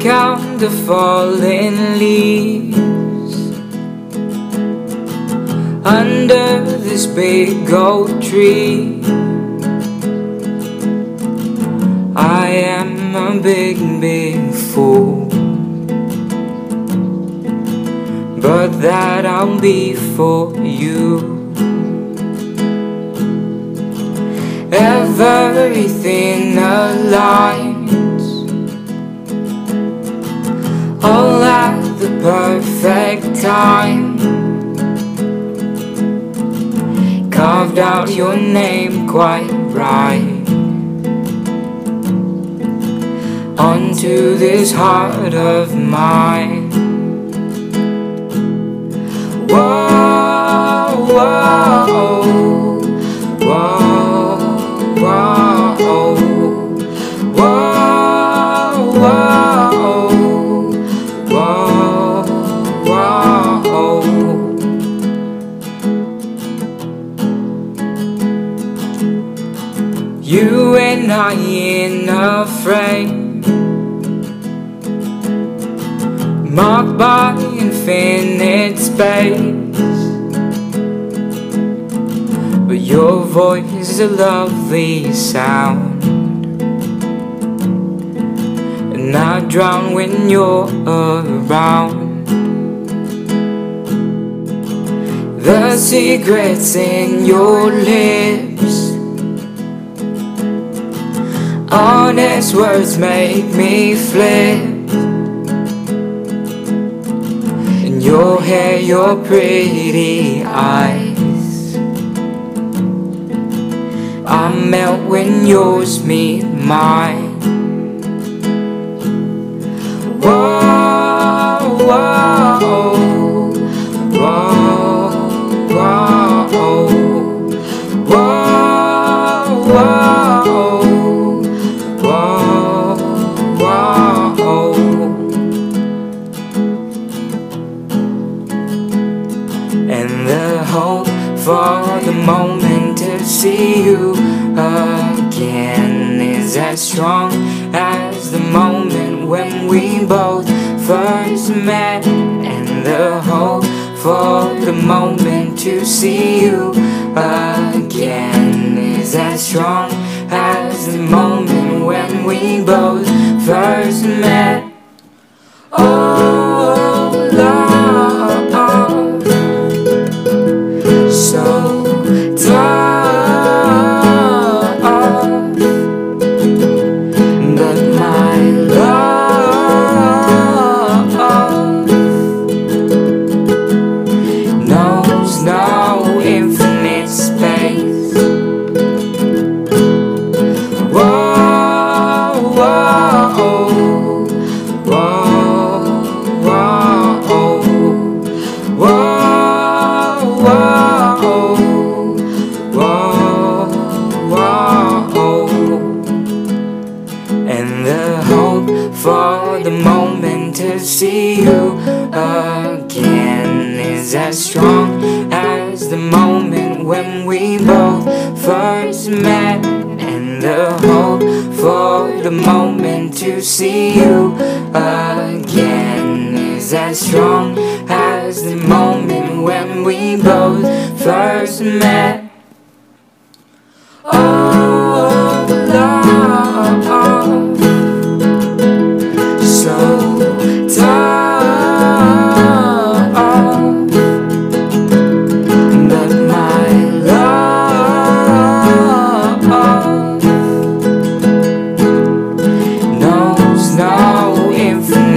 the fallen leaves under this big old tree. I am a big, big fool, but that I'll be for you. Everything aligns perfect time. Carved out your name quite right onto this heart of mine. Whoa, You and I in a frame Marked by infinite space. But your voice is a lovely sound. And I drown when you're around. The secrets in your lips Honest words make me flip. And your hair, your pretty eyes. I melt when yours meet mine. Whoa, whoa, see you again is as strong as the moment when we both first met. And the hope for the moment to see you again is as strong as the moment when we both first met. Oh, love, so for the moment to see you again is as strong as the moment when we both first met. And the hope for the moment to see you again is as strong as the moment when we both first met. looking